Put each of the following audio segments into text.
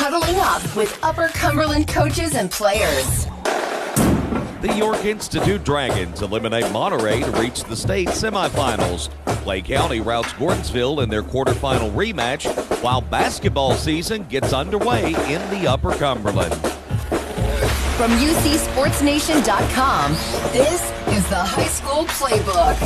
Huddling up with Upper Cumberland coaches and players. The York Institute Dragons eliminate Monterey to reach the state semifinals. Clay County routs Gordonsville in their quarterfinal rematch, while basketball season gets underway in the Upper Cumberland. From UCSportsNation.com, this is the High School Playbook.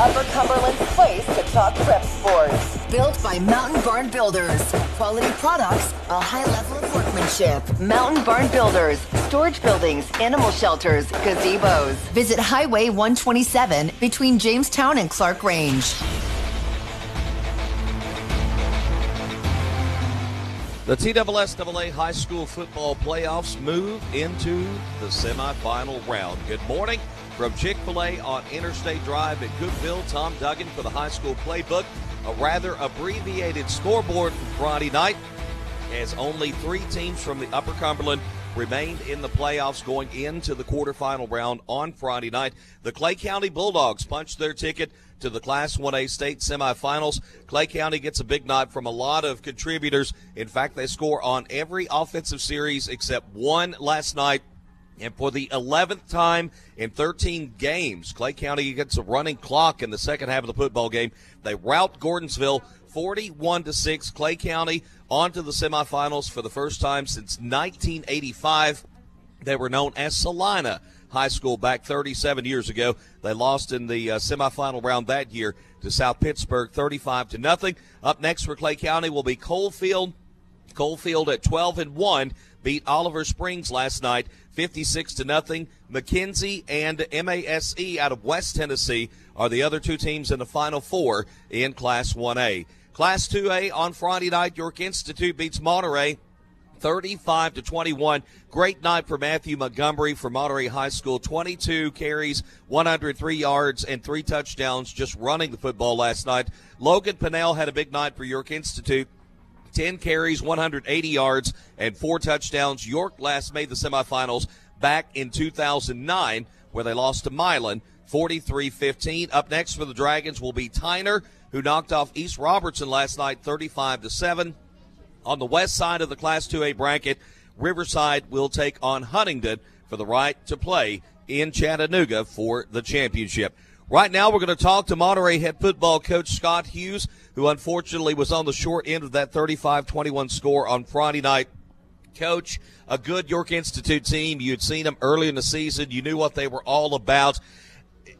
Upper Cumberland's place to talk prep sports. Built by Mountain Barn Builders. Quality products, a high level of workmanship. Mountain Barn Builders. Storage buildings, animal shelters, gazebos. Visit Highway 127 between Jamestown and Clarkrange. The TSSAA High School Football Playoffs move into the semifinal round. Good morning from Chick fil A on Interstate Drive at Cookeville, Tom Duggan for the High School Playbook. A rather abbreviated scoreboard from Friday night as only three teams from the Upper Cumberland remained in the playoffs going into the quarterfinal round on Friday night. The Clay County Bulldogs punched their ticket to the Class 1A state semifinals. Clay County gets a big nod from a lot of contributors. In fact, they score on every offensive series except one last night. And for the 11th time in 13 games, Clay County gets a running clock in the second half of the football game. They rout Gordonsville 41 to 6. Clay County on to the semifinals for the first time since 1985. They were known as Celina High School back 37 years ago. They lost in the uh, semifinal round that year to South Pittsburg 35 to nothing. Up next for Clay County will be Coalfield. Coalfield at 12 and 1 beat Oliver Springs last night 56 to nothing. McKenzie and MASE out of West Tennessee are the other two teams in the final four in Class 1A. Class 2A on Friday night, York Institute beats Monterey 35 to 21. Great night for Matthew Montgomery for Monterey High School. 22 carries, 103 yards, and three touchdowns just running the football last night. Logan Pinnell had a big night for York Institute. 10 carries, 180 yards, and four touchdowns. York last made the semifinals back in 2009, where they lost to Milan 43 15. Up next for the Dragons will be Tyner, who knocked off East Robertson last night 35 to 7. On the west side of the Class 2A bracket, Riverside will take on Huntingdon for the right to play in Chattanooga for the championship. Right now, we're going to talk to Monterey head football coach Scott Hughes, who unfortunately was on the short end of that 35 21 score on Friday night. Coach, a good York Institute team. You'd seen them early in the season, you knew what they were all about.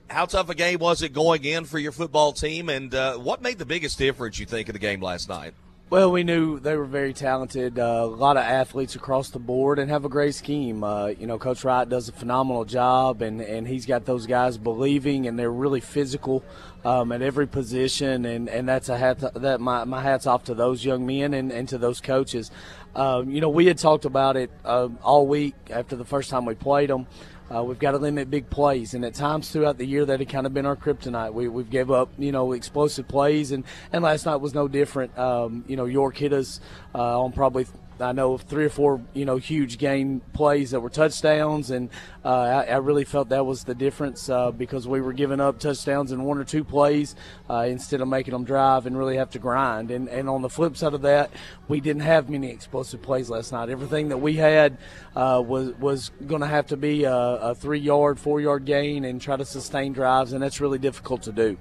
How tough a game was it going in for your football team, and uh, what made the biggest difference, you think, in the game last night? Well, we knew they were very talented, uh, a lot of athletes across the board, and have a great scheme. Uh, you know, Coach Wright does a phenomenal job, and, and he's got those guys believing, and they're really physical um, at every position, and, and that's a hat that my, my hats off to those young men and, and to those coaches. Um, you know, we had talked about it uh, all week after the first time we played them. Uh, we've got to limit big plays, and at times throughout the year that had kind of been our kryptonite. We we've gave up, you know, explosive plays, and and last night was no different. Um, you know, York hit us uh, on probably I know three or four, you know, huge game plays that were touchdowns, and uh, I, I, really felt that was the difference uh, because we were giving up touchdowns in one or two plays uh, instead of making them drive and really have to grind. And, and on the flip side of that, we didn't have many explosive plays last night. Everything that we had uh, was was going to have to be a, a three yard, four yard gain and try to sustain drives, and that's really difficult to do.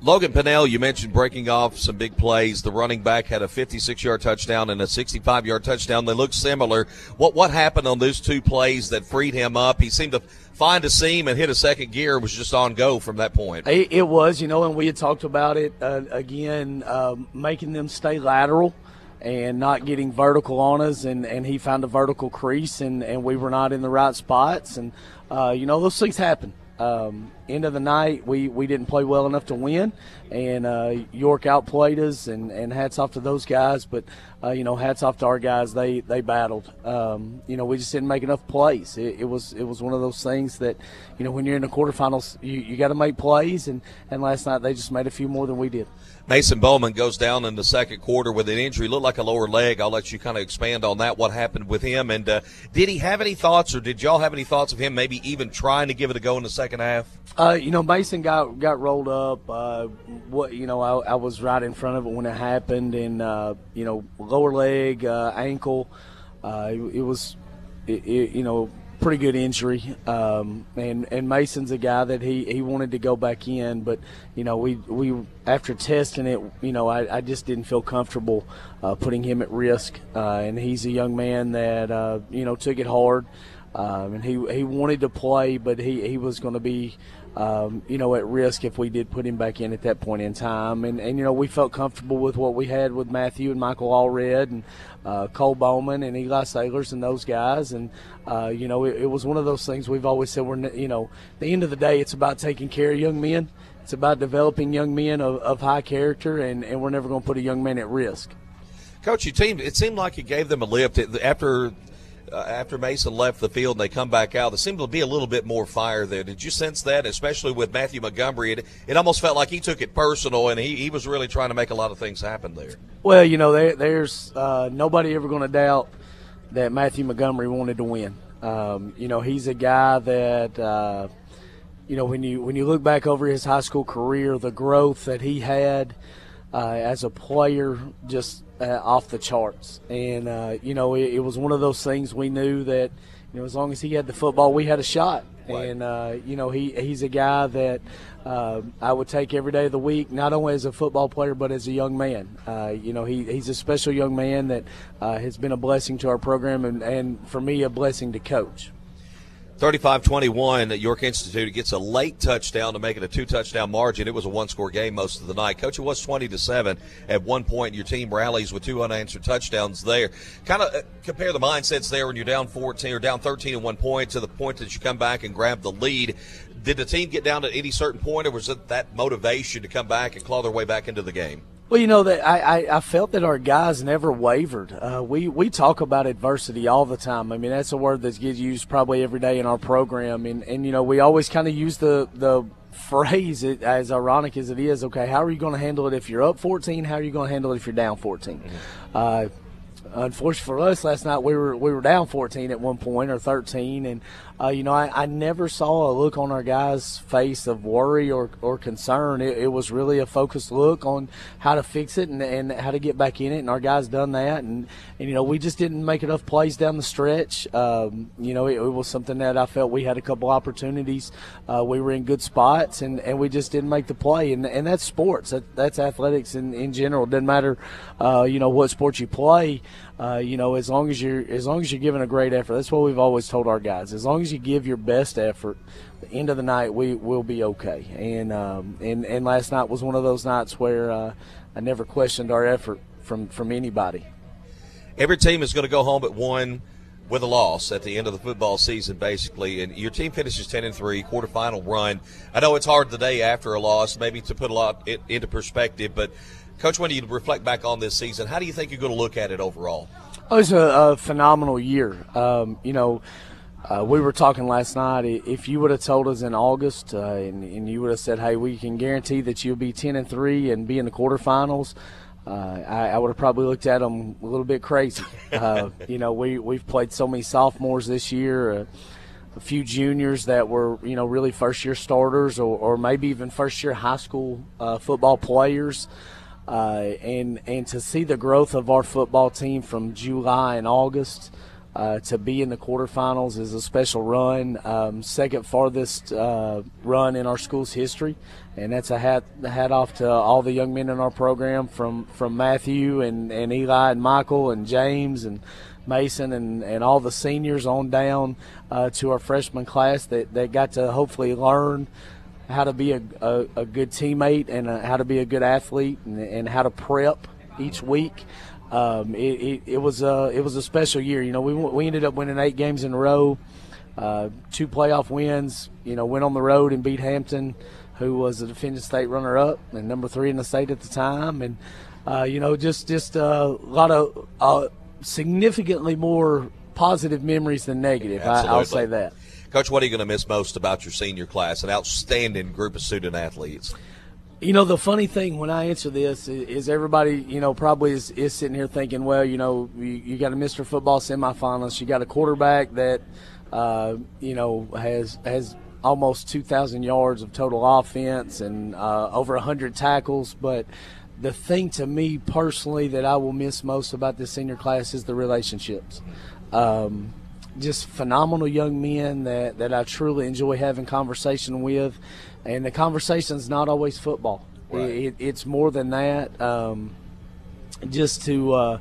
Logan Pinnell, you mentioned breaking off some big plays. The running back had a 56 yard touchdown and a 65 yard touchdown. They look similar. What what happened on those two plays that freed him up? He seemed to find a seam and hit a second gear. Was just on go from that point. It, it was, you know, and we had talked about it uh, again, um, making them stay lateral and not getting vertical on us. And, and he found a vertical crease, and, and we were not in the right spots. And, uh, you know, those things happen. Um, end of the night, we, we didn't play well enough to win, and uh, York outplayed us, and, and hats off to those guys. But uh, you know, hats off to our guys. They they battled. Um, you know, we just didn't make enough plays. It, it, was it was one of those things that, you know, when you're in the quarterfinals, you, you got to make plays, and and last night they just made a few more than we did. Mason Bowman goes down in the second quarter with an injury, looked like a lower leg. I'll let you kind of expand on that. What happened with him, and uh, did he have any thoughts, or did y'all have any thoughts of him maybe even trying to give it a go in the second half? Uh, you know, Mason got got rolled up. Uh, what you know, I, I, was right in front of it when it happened, and uh, you know, lower leg, uh, ankle. Uh, it, it, was, it, it, you know, pretty good injury. Um, and and Mason's a guy that he, he wanted to go back in, but you know, we we after testing it, you know, I, I just didn't feel comfortable uh, putting him at risk. and he's a young man that you know took it hard. Um, and he he wanted to play, but he, he was going to be um, you know, at risk if we did put him back in at that point in time. And, and you know, we felt comfortable with what we had with Matthew and Michael Allred and uh, Cole Bowman and Eli Sailors and those guys. And, uh, you know, it, it, was one of those things we've always said we're, you know, the end of the day, it's about taking care of young men. It's about developing young men of, of high character, and, and we're never going to put a young man at risk. Coach, you team. It seemed like you gave them a lift after uh, after Mason left the field and they come back out, there seemed to be a little bit more fire there. Did you sense that, especially with Matthew Montgomery? It, it almost felt like he took it personal and he, he was really trying to make a lot of things happen there. Well, you know, there, there's uh, nobody ever going to doubt that Matthew Montgomery wanted to win. Um, you know, he's a guy that. Uh, you know, when you when you look back over his high school career, the growth that he had uh, as a player just uh, off the charts. And uh, you know, it, it, was one of those things we knew that you know as long as he had the football, we had a shot. Right. And uh, you know, he he's a guy that uh, I would take every day of the week, not only as a football player but as a young man. Uh, you know, he, he's a special young man that uh, has been a blessing to our program and, and for me a blessing to coach. 35-21 at York Institute. Gets a late touchdown to make it a two-touchdown margin. It was a one-score game most of the night. Coach, it was 20 to seven at one point. Your team rallies with two unanswered touchdowns there. Kind of uh, compare the mindsets there when you're down 14 or down 13 at one point to the point that you come back and grab the lead. Did the team get down at any certain point, or was it that motivation to come back and claw their way back into the game? Well, you know that I, I, I, felt that our guys never wavered. Uh, we we talk about adversity all the time. I mean, that's a word that gets used probably every day in our program, and and you know we always kind of use the the phrase it, as ironic as it is. Okay, how are you going to handle it if you're up 14? How are you going to handle it if you're down 14? Mm-hmm. Uh, unfortunately for us, last night we were we were down 14 at one point or 13, and uh, you know I, I never saw a look on our guys' face of worry or, or concern. It, it, was really a focused look on how to fix it and, and how to get back in it, and our guys done that. And, and you know we just didn't make enough plays down the stretch. Um, you know it, it, was something that I felt we had a couple opportunities. Uh, we were in good spots, and, and we just didn't make the play. And and that's sports. That, that's athletics in, in general. It doesn't matter, uh, you know what sport you play uh, you know, as long as you're as long as you're giving a great effort, that's what we've always told our guys. As long as you give your best effort, the end of the night we will be okay. And um, and and last night was one of those nights where uh, I never questioned our effort from from anybody. Every team is going to go home at one with a loss at the end of the football season, basically. And your team finishes ten and three, quarterfinal run. I know it's hard the day after a loss, maybe to put a lot into perspective, but Coach, when you reflect back on this season, how do you think you're going to look at it overall? Oh, it was a, a phenomenal year. Um, you know, uh, we were talking last night. If you would have told us in August, uh, and, and, you would have said, "Hey, we can guarantee that you'll be ten and three and be in the quarterfinals," uh, I, I, would have probably looked at them a little bit crazy. Uh, you know, we we've played so many sophomores this year. Uh, a few juniors that were, you know, really first year starters or, or maybe even first year high school uh, football players. Uh, and and to see the growth of our football team from July and August uh, to be in the quarterfinals is a special run, um, second farthest uh, run in our school's history, and that's a hat hat off to all the young men in our program from from Matthew and, and Eli and Michael and James and Mason and, and all the seniors on down uh, to our freshman class that, that got to hopefully learn how to be a, a, a good teammate and a, how to be a good athlete and, and how to prep each week. Um, it, it, it, was a it was a special year. You know, we we ended up winning eight games in a row, uh, two playoff wins. You know, went on the road and beat Hampton, who was the defending state runner up and number three in the state at the time, and uh, you know, just just a lot of uh, significantly more positive memories than negative. I, I'll say that. Coach, what are you going to miss most about your senior class? An outstanding group of student athletes. You know, the funny thing when I answer this is, everybody, you know, probably is, is sitting here thinking, well, you know, you, you got a Mr. Football semifinalist, you got a quarterback that, uh, you know, has has almost 2,000 yards of total offense and uh, over 100 tackles. But the thing to me personally that I will miss most about this senior class is the relationships. Um, just phenomenal young men that, that I truly enjoy having conversation with, and the conversation is not always football. Right. It, it's more than that. Um, just to uh,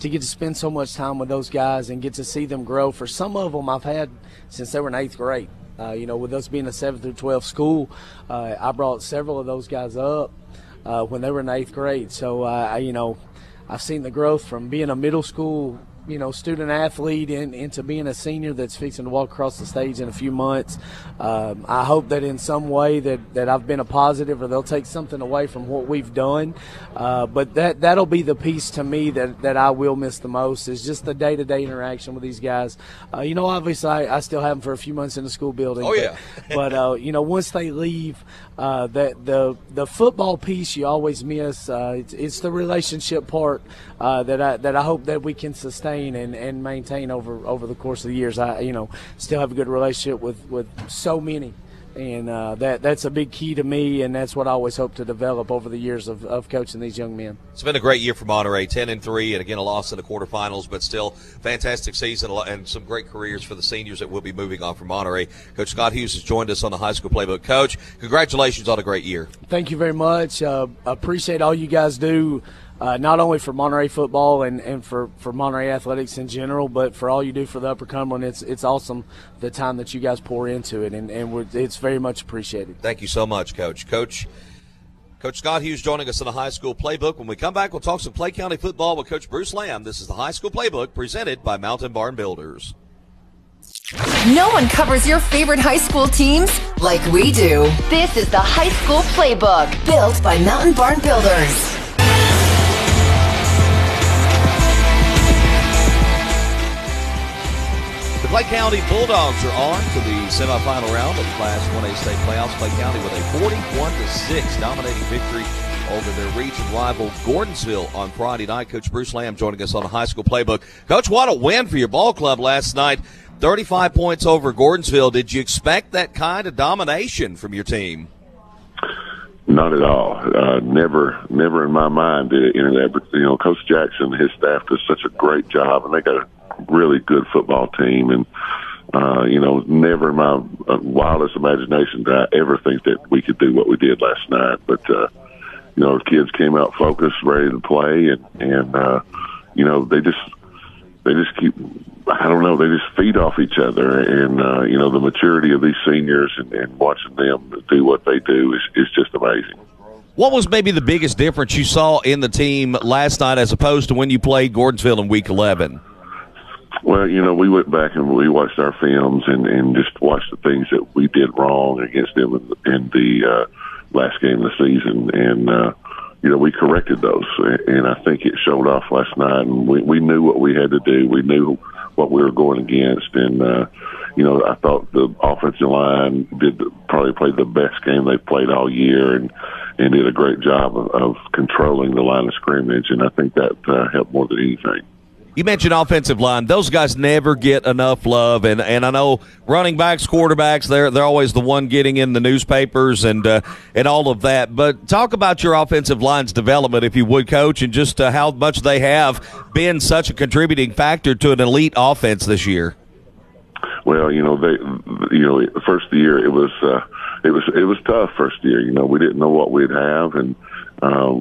to get to spend so much time with those guys and get to see them grow. For some of them, I've had since they were in eighth grade. Uh, you know, with us being a seventh through 12 school, uh, I brought several of those guys up uh, when they were in eighth grade. So, uh, I, you know, I've seen the growth from being a middle school you know student athlete in, into being a senior that's fixing to walk across the stage in a few months. Um, I hope that in some way that, that I've been a positive or they'll take something away from what we've done. Uh, but that that'll be the piece to me that, that I will miss the most is just the day to day interaction with these guys. Uh, you know, obviously I, I, still have them for a few months in the school building. Oh yeah. but, but uh, you know, once they leave, uh, that the the football piece you always miss. Uh, it's, it's, the relationship part uh, that I that I hope that we can sustain and, and maintain over over the course of the years. I you know still have a good relationship with with so many and uh, that that's a big key to me, and that's what I always hope to develop over the years of, of coaching these young men. It's been a great year for Monterey, ten and three, and again a loss in the quarterfinals, but still fantastic season and some great careers for the seniors that will be moving on from Monterey. Coach Scott Hughes has joined us on the high school playbook. Coach, congratulations on a great year. Thank you very much. Uh, appreciate all you guys do uh, not only for Monterey football and, and for, for Monterey athletics in general, but for all you do for the Upper Cumberland. It's it's awesome the time that you guys pour into it, and, and it's very much appreciated. Thank you so much, Coach. Coach. Coach Scott Hughes joining us in the high school playbook. When we come back, we'll talk some Clay County football with Coach Bruce Lamb. This is the high school playbook presented by Mountain Barn Builders. No one covers your favorite high school teams like we do. This is the high school playbook built by Mountain Barn Builders. The Clay County Bulldogs are on to the semifinal round of the Class 1A state playoffs. Clay County with a 41 6 dominating victory over their region rival Gordonsville on Friday night. Coach Bruce Lamb joining us on the high school playbook. Coach, what a win for your ball club last night. 35 points over Gordonsville. Did you expect that kind of domination from your team? Not at all. Uh, never, never in my mind did any of that. But, you know, Coach Jackson his staff does such a great job, and they got a really good football team. And, uh, you know, never in my uh, wildest imagination did I ever think that we could do what we did last night. But, uh, you know, kids came out focused, ready to play, and, and, uh, you know, they just, they just keep, I don't know, they just feed off each other. And, uh, you know, the maturity of these seniors and, and watching them do what they do is, is just amazing. What was maybe the biggest difference you saw in the team last night as opposed to when you played Gordonsville in week 11? Well, you know, we went back and we watched our films and, and just watched the things that we did wrong against them in, in the uh, last game of the season. And, uh, you know, we corrected those. And I think it showed off last night. And we, we knew what we had to do. We knew what we were going against. And, uh, you know, I thought the offensive line did probably played the best game they've played all year and, and did a great job of, of controlling the line of scrimmage. And I think that uh, helped more than anything. You mentioned offensive line; those guys never get enough love, and, and I know running backs, quarterbacks, they're they're always the one getting in the newspapers and uh, and all of that. But talk about your offensive line's development, if you would, coach, and just uh, how much they have been such a contributing factor to an elite offense this year. Well, you know, they, you know, first year it was uh, it was it was tough first year. You know, we didn't know what we'd have, and uh,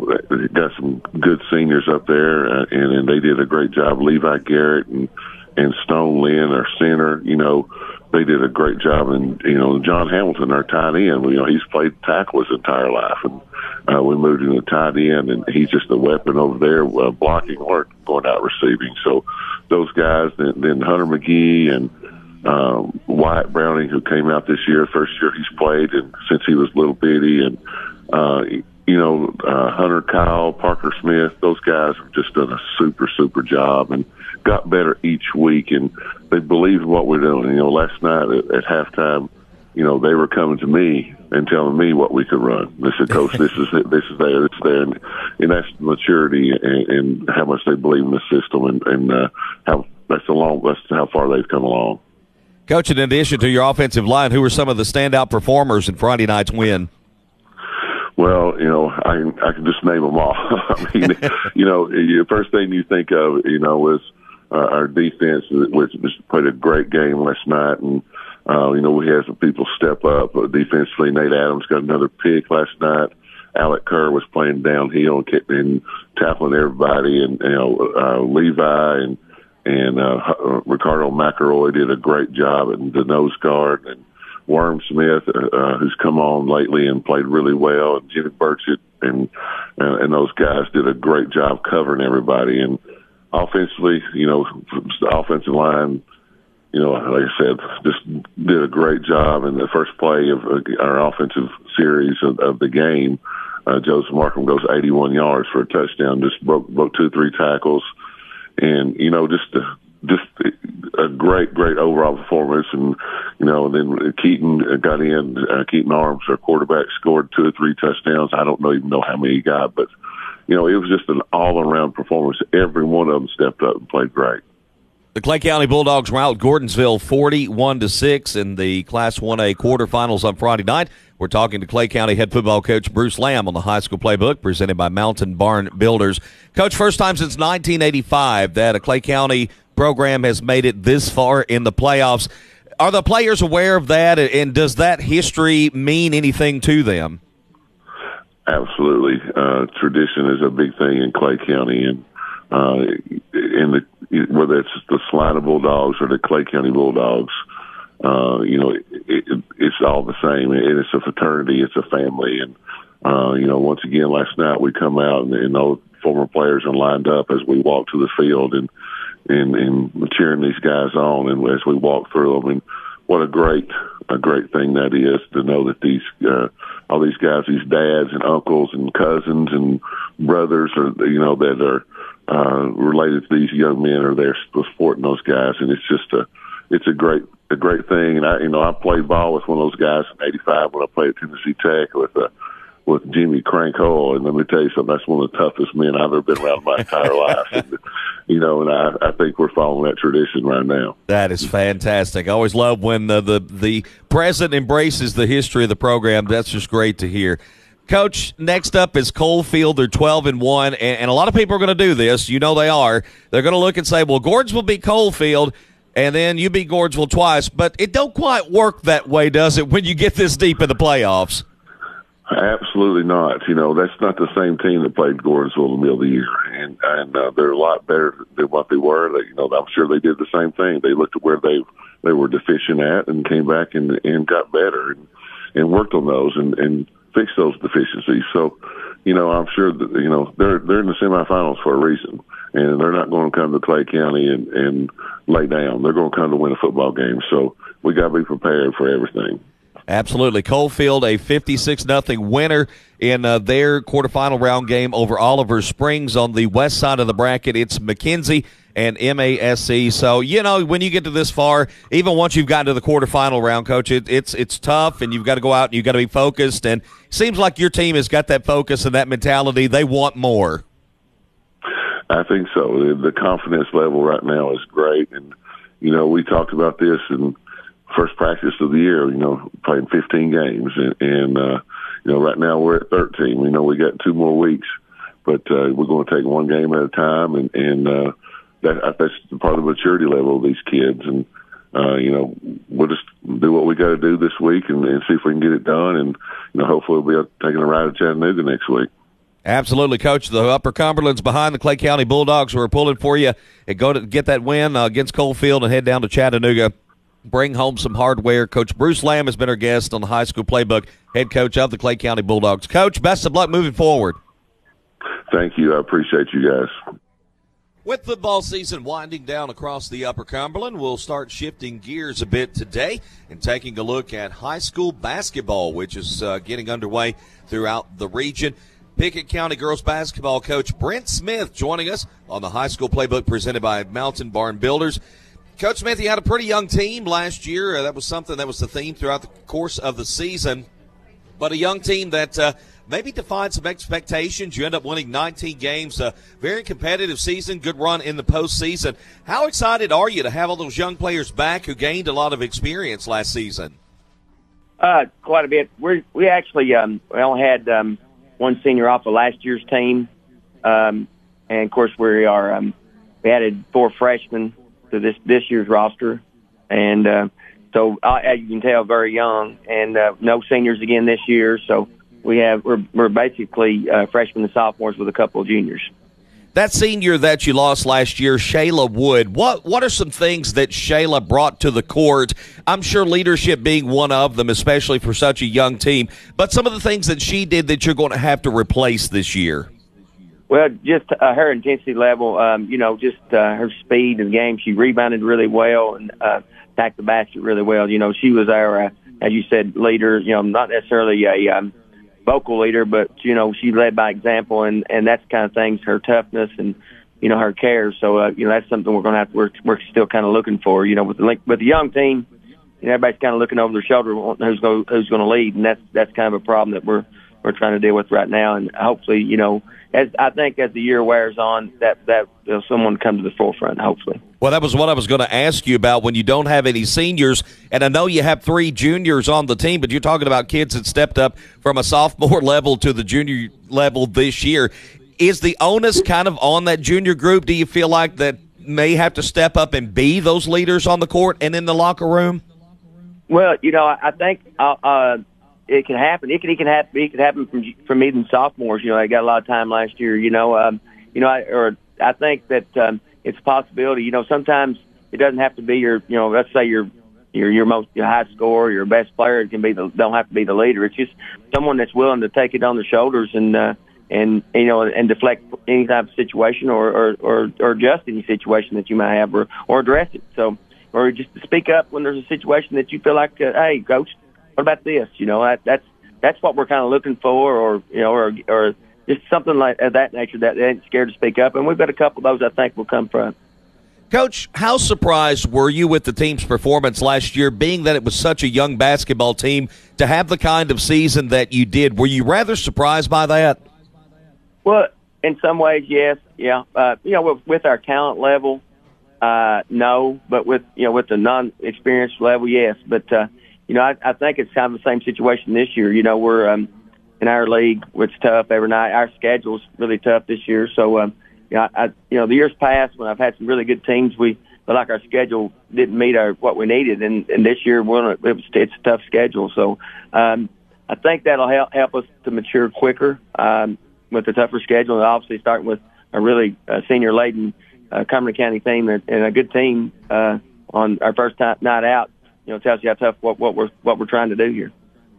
got some good seniors up there, uh, and, and they did a great job. Levi Garrett and and Stone Lynn, our center, you know, they did a great job. And you know, John Hamilton, our tight end, you know, he's played tackle his entire life, and uh, we moved him to tight end, and he's just a weapon over there, uh, blocking or going out receiving. So those guys, then, then Hunter McGee and um, Wyatt Browning, who came out this year, first year he's played, and since he was little bitty, and uh, you know, uh, Hunter Kyle, Parker Smith, those guys have just done a super, super job and got better each week. And they believe what we're doing. You know, last night at, at halftime, you know, they were coming to me and telling me what we could run. They said, Coach, this is it, this is there, is there. And, and that's maturity and, and how much they believe in the system and, and uh, how that's a long, that's how far they've come along. Coach, in addition to your offensive line, who were some of the standout performers in Friday night's win? Well, you know, I I can just name them all. I mean, you know, the first thing you think of, you know, was uh, our defense, which played a great game last night, and uh, you know, we had some people step up uh, defensively. Nate Adams got another pick last night. Alec Kerr was playing downhill and, and tackling everybody, and you know, uh, Levi and and uh, uh, Ricardo McElroy did a great job at the nose guard, and Worm Smith, uh, uh, who's come on lately and played really well, and Jimmy Burchett and uh, and those guys did a great job covering everybody. And offensively, you know, the offensive line, you know, like I said, just did a great job in the first play of uh, our offensive series of, of the game. Uh, Joseph Markham goes 81 yards for a touchdown, just broke broke two three tackles, and you know, just. Uh, just a great, great overall performance. And, you know, And then Keaton got in, uh, Keaton Arms, our quarterback, scored two or three touchdowns. I don't know, even know how many he got, but, you know, it was just an all around performance. Every one of them stepped up and played great. The Clay County Bulldogs rout Gordonsville 41 to 6 in the Class 1A quarterfinals on Friday night. We're talking to Clay County head football coach Bruce Lamb on the high school playbook presented by Mountain Barn Builders. Coach, first time since 1985 that a Clay County program has made it this far in the playoffs. Are the players aware of that, and does that history mean anything to them? Absolutely. Uh, tradition is a big thing in Clay County, and uh, in the whether it's the Celina Bulldogs or the Clay County Bulldogs, uh, you know, it, it, it's all the same. And it's a fraternity, it's a family, and uh, you know, once again, last night we come out and, and all former players are lined up as we walk to the field, and and, and cheering these guys on and as we walk through them. And what a great, a great thing that is to know that these, uh, all these guys, these dads and uncles and cousins and brothers are, you know, that are, uh, related to these young men are there supporting those guys. And it's just a, it's a great, a great thing. And I, you know, I played ball with one of those guys in 85 when I played at Tennessee Tech with, uh, with Jimmy Crank Hole. And let me tell you something, that's one of the toughest men I've ever been around my entire life. And, you know, and I, I think we're following that tradition right now. That is fantastic. I always love when the, the, the president embraces the history of the program. That's just great to hear. Coach, next up is Coalfield. They're 12 and 1, and, and a lot of people are going to do this. You know they are. They're going to look and say, well, Gordonsville beat Coalfield, and then you beat Gordonsville twice. But it don't quite work that way, does it, when you get this deep in the playoffs? Absolutely not. You know, that's not the same team that played Gordonsville in the middle of the year, and and uh, they're a lot better than what they were. They, you know, I'm sure they did the same thing. They looked at where they they were deficient at and came back and and got better and and worked on those and and fixed those deficiencies. So, you know, I'm sure that you know they're they're in the semifinals for a reason, and they're not going to come to Clay County and and lay down. They're going to come to win a football game. So we got to be prepared for everything. Absolutely. Coalfield, a 56 nothing winner in uh, their quarterfinal round game over Oliver Springs on the west side of the bracket. It's McKenzie and MASE. So, you know, when you get to this far, even once you've gotten to the quarterfinal round, coach, it, it's it's tough and you've got to go out and you've got to be focused. And seems like your team has got that focus and that mentality. They want more. I think so. The confidence level right now is great. And, you know, we talked about this and first practice of the year, you know, playing 15 games. And, and uh, you know, right now we're at 13. We know we got two more weeks, but uh, we're going to take one game at a time. And, and uh, that, that's part of the maturity level of these kids. And, uh, you know, we'll just do what we got to do this week and, and see if we can get it done. And, you know, hopefully we'll be taking a ride to Chattanooga next week. Absolutely, Coach. The Upper Cumberland's behind the Clay County Bulldogs who are pulling for you and go to get that win uh, against Coalfield and head down to Chattanooga bring home some hardware. Coach Bruce Lamb has been our guest on the high school playbook, head coach of the Clay County Bulldogs. Coach, best of luck moving forward. Thank you. I appreciate you guys. With football season winding down across the Upper Cumberland, we'll start shifting gears a bit today and taking a look at high school basketball, which is uh, getting underway throughout the region. Pickett County girls basketball coach Brent Smith joining us on the high school playbook presented by Mountain Barn Builders. Coach Smith, you had a pretty young team last year. Uh, that was something that was the theme throughout the course of the season. But a young team that uh, maybe defied some expectations. You end up winning 19 games, a very competitive season, good run in the postseason. How excited are you to have all those young players back who gained a lot of experience last season? Uh, quite a bit. We we actually um, we had um, one senior off of last year's team, um, and of course we are um, we added four freshmen to this this year's roster, and uh, so uh, as you can tell, very young, and uh, no seniors again this year. So we have we're we're basically uh, freshmen and sophomores with a couple of juniors. That senior that you lost last year, Shayla Wood. What what are some things that Shayla brought to the court? I'm sure leadership being one of them, especially for such a young team. But some of the things that she did that you're going to have to replace this year. Well, just uh, her intensity level, um, you know, just uh, her speed in the game. She rebounded really well and uh, attacked the basket really well. You know, she was our, uh, as you said, leader. You know, not necessarily a um, vocal leader, but you know, she led by example, and and that's kind of things. Her toughness and you know her care. So uh, you know, that's something we're going to have to work. We're still kind of looking for. You know, with the with the young team, you know, everybody's kind of looking over their shoulder who's going who's going to lead, and that's that's kind of a problem that we're we're trying to deal with right now. And hopefully, you know, as I think as the year wears on, that that you know, someone come to the forefront. Hopefully. Well, that was what I was going to ask you about when you don't have any seniors, and I know you have three juniors on the team, but you're talking about kids that stepped up from a sophomore level to the junior level this year. Is the onus kind of on that junior group? Do you feel like that may have to step up and be those leaders on the court and in the locker room? Well, you know, I think uh, uh, it can happen. It can it can happen. It can happen from from even sophomores. You know, they got a lot of time last year. You know, um, you know, I, or I think that um, it's a possibility. You know, sometimes it doesn't have to be your. You know, let's say your your your most your high score, your best player. It can be the don't have to be the leader. It's just someone that's willing to take it on their shoulders and. uh and you know, and deflect any type of situation, or or or, or adjust any situation that you might have, or or address it. So, or just speak up when there's a situation that you feel like, uh, hey, coach, what about this? You know, that, that's that's what we're kind of looking for, or you know, or or just something like of that nature that they ain't scared to speak up. And we've got a couple of those I think will come from. Coach, how surprised were you with the team's performance last year, being that it was such a young basketball team, to have the kind of season that you did? Were you rather surprised by that? Well, in some ways, yes. Yeah. Uh, you know, with, with our talent level, uh, no. But with, you know, with the non-experienced level, yes. But, uh, you know, I, I think it's kind of the same situation this year. You know, we're um, in our league, it's tough every night. Our schedule's really tough this year. So, um, you know, I, you know, the years past when I've had some really good teams, we felt like our schedule didn't meet our what we needed, and, and this year we're it was it's a tough schedule. So, um, I think that'll help help us to mature quicker um, with the tougher schedule, and obviously starting with a really uh, senior laden uh, Cumberland County team and, and a good team uh, on our first time, night out you know, tells you how tough what, what we're what we're trying to do here.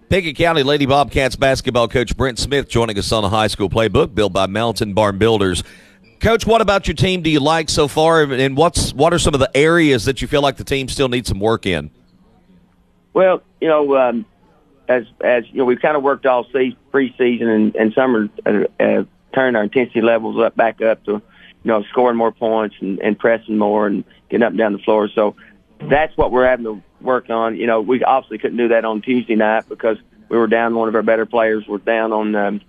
Pickett County Lady Bobcats basketball coach Brent Smith joining us on a high school playbook built by Mountain Barn Builders. Coach, what about your team do you like so far, and what's what are some of the areas that you feel like the team still needs some work in? Well, you know, um, as as you know, we've kind of worked all season, preseason and, and summer, uh, uh, turned our intensity levels up back up to, you know, scoring more points and, and pressing more and getting up and down the floor. So that's what we're having to work on. You know, we obviously couldn't do that on Tuesday night because we were down. One of our better players was down on. Um,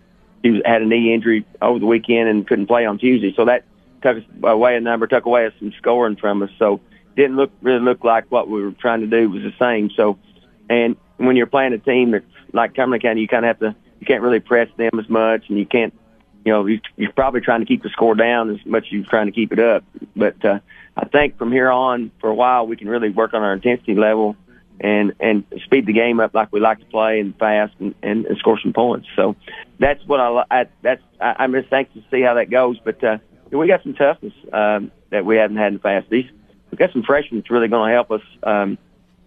he was, had a knee injury over the weekend and couldn't play on Tuesday. So that took us away a number, took away some scoring from us. So didn't look really look like what we were trying to do was the same. So, and when you're playing a team that's like Cumberland County, you kind of have to you can't really press them as much, and you can't. You know, you're probably trying to keep the score down as much as you're trying to keep it up. But uh, I think from here on, for a while, we can really work on our intensity level and and speed the game up like we like to play and fast and, and, and score some points. So that's what I, I that's I, I'm just anxious to see how that goes. But uh, we got some toughness um, that we haven't had in the past. These we got some freshmen that's really going to help us. Um,